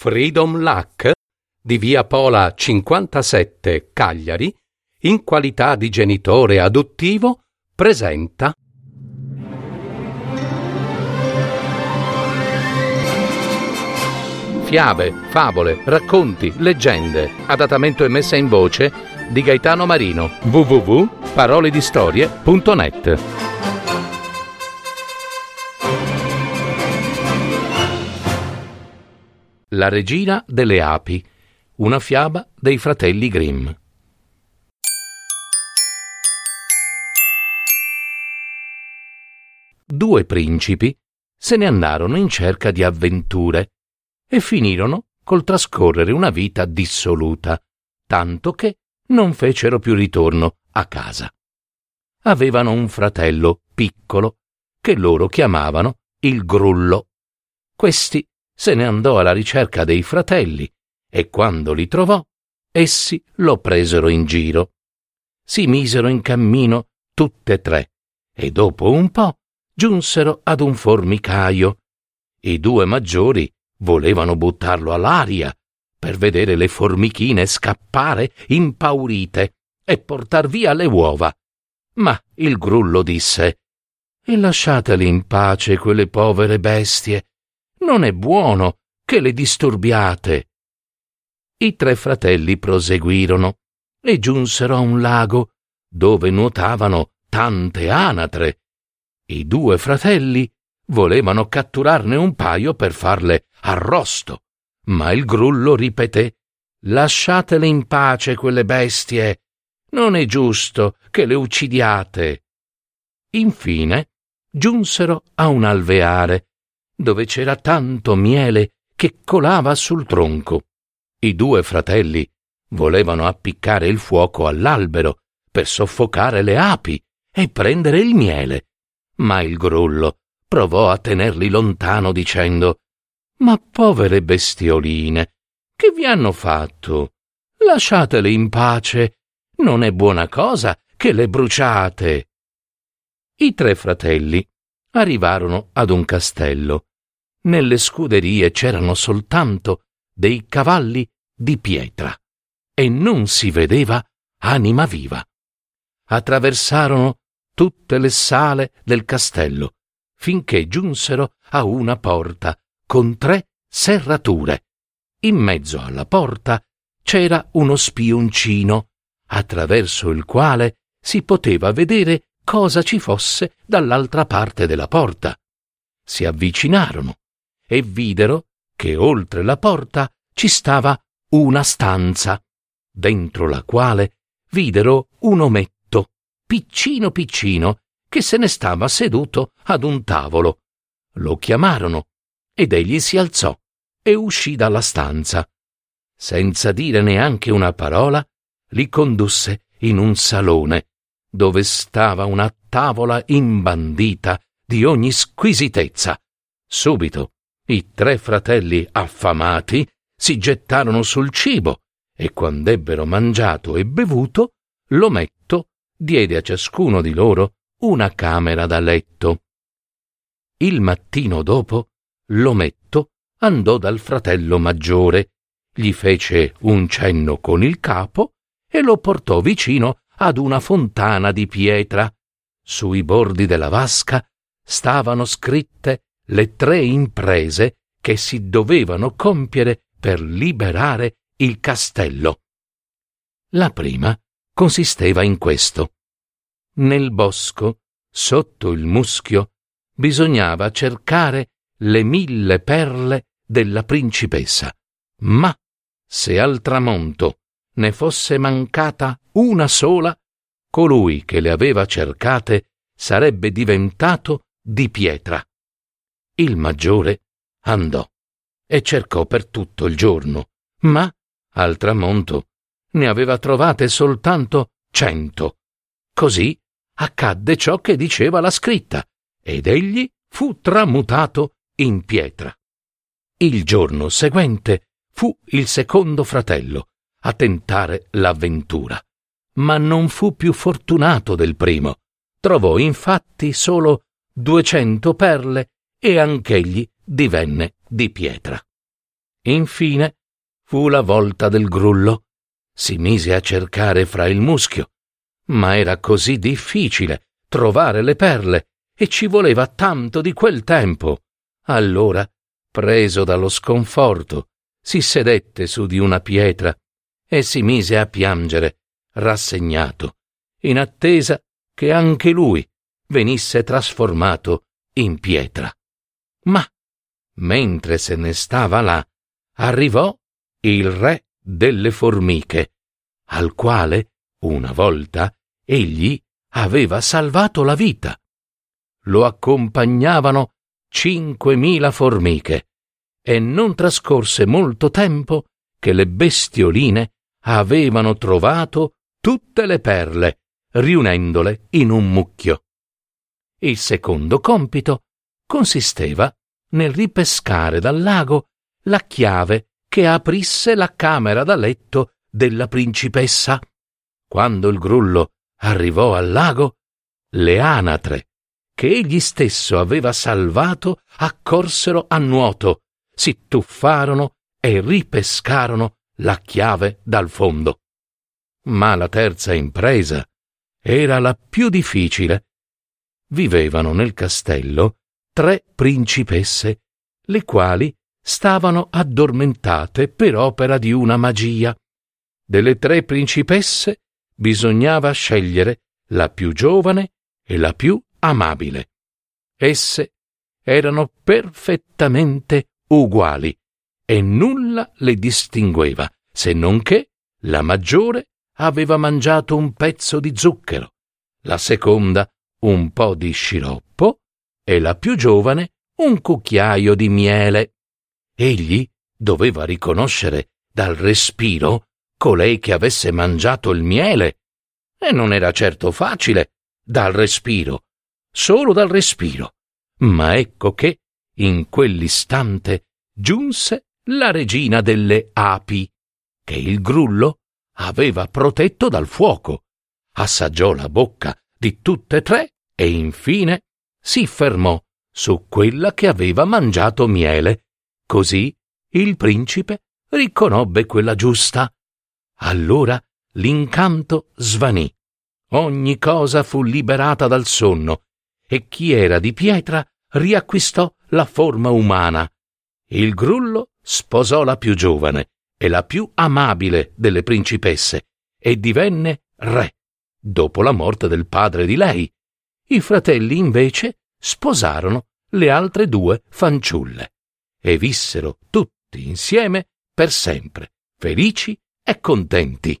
Freedom Luck di via Pola 57 Cagliari, in qualità di genitore adottivo, presenta Fiabe, favole, racconti, leggende, adattamento e messa in voce di Gaetano Marino. www.paroledistorie.net La regina delle api, una fiaba dei fratelli Grimm. Due principi se ne andarono in cerca di avventure e finirono col trascorrere una vita dissoluta, tanto che non fecero più ritorno a casa. Avevano un fratello piccolo che loro chiamavano il Grullo. Questi se ne andò alla ricerca dei fratelli e quando li trovò, essi lo presero in giro. Si misero in cammino tutte e tre e dopo un po' giunsero ad un formicaio. I due maggiori volevano buttarlo all'aria per vedere le formichine scappare impaurite e portar via le uova. Ma il grullo disse E lasciateli in pace quelle povere bestie non è buono che le disturbiate. I tre fratelli proseguirono e giunsero a un lago dove nuotavano tante anatre. I due fratelli volevano catturarne un paio per farle arrosto, ma il grullo ripeté Lasciatele in pace quelle bestie. Non è giusto che le uccidiate. Infine giunsero a un alveare dove c'era tanto miele che colava sul tronco. I due fratelli volevano appiccare il fuoco all'albero per soffocare le api e prendere il miele. Ma il grullo provò a tenerli lontano dicendo Ma povere bestioline, che vi hanno fatto? Lasciatele in pace. Non è buona cosa che le bruciate. I tre fratelli arrivarono ad un castello nelle scuderie c'erano soltanto dei cavalli di pietra e non si vedeva anima viva. Attraversarono tutte le sale del castello finché giunsero a una porta con tre serrature. In mezzo alla porta c'era uno spioncino attraverso il quale si poteva vedere cosa ci fosse dall'altra parte della porta. Si avvicinarono e videro che oltre la porta ci stava una stanza, dentro la quale videro un ometto, piccino piccino, che se ne stava seduto ad un tavolo. Lo chiamarono ed egli si alzò e uscì dalla stanza. Senza dire neanche una parola, li condusse in un salone, dove stava una tavola imbandita di ogni squisitezza. Subito i tre fratelli affamati si gettarono sul cibo e quand'ebbero mangiato e bevuto, l'ometto diede a ciascuno di loro una camera da letto. Il mattino dopo, l'ometto andò dal fratello maggiore, gli fece un cenno con il capo e lo portò vicino ad una fontana di pietra. Sui bordi della vasca stavano scritte le tre imprese che si dovevano compiere per liberare il castello. La prima consisteva in questo. Nel bosco, sotto il muschio, bisognava cercare le mille perle della principessa, ma se al tramonto ne fosse mancata una sola, colui che le aveva cercate sarebbe diventato di pietra. Il maggiore andò e cercò per tutto il giorno, ma al tramonto ne aveva trovate soltanto cento. Così accadde ciò che diceva la scritta, ed egli fu tramutato in pietra. Il giorno seguente fu il secondo fratello a tentare l'avventura, ma non fu più fortunato del primo. Trovò infatti solo duecento perle e anch'egli divenne di pietra. Infine fu la volta del grullo. Si mise a cercare fra il muschio, ma era così difficile trovare le perle e ci voleva tanto di quel tempo. Allora, preso dallo sconforto, si sedette su di una pietra e si mise a piangere, rassegnato, in attesa che anche lui venisse trasformato in pietra. Ma, mentre se ne stava là, arrivò il re delle formiche, al quale, una volta, egli aveva salvato la vita. Lo accompagnavano cinquemila formiche e non trascorse molto tempo che le bestioline avevano trovato tutte le perle, riunendole in un mucchio. Il secondo compito consisteva nel ripescare dal lago la chiave che aprisse la camera da letto della principessa. Quando il grullo arrivò al lago, le anatre, che egli stesso aveva salvato, accorsero a nuoto, si tuffarono e ripescarono la chiave dal fondo. Ma la terza impresa era la più difficile. Vivevano nel castello tre principesse, le quali stavano addormentate per opera di una magia. Delle tre principesse bisognava scegliere la più giovane e la più amabile. Esse erano perfettamente uguali e nulla le distingueva, se non che la maggiore aveva mangiato un pezzo di zucchero, la seconda un po' di sciroppo e la più giovane un cucchiaio di miele. Egli doveva riconoscere dal respiro colei che avesse mangiato il miele. E non era certo facile dal respiro, solo dal respiro. Ma ecco che, in quell'istante, giunse la regina delle api, che il grullo aveva protetto dal fuoco. Assaggiò la bocca di tutte e tre e infine si fermò su quella che aveva mangiato miele. Così il principe riconobbe quella giusta allora l'incanto svanì. Ogni cosa fu liberata dal sonno e chi era di pietra riacquistò la forma umana. Il grullo sposò la più giovane e la più amabile delle principesse e divenne re, dopo la morte del padre di lei. I fratelli invece sposarono le altre due fanciulle e vissero tutti insieme per sempre, felici e contenti.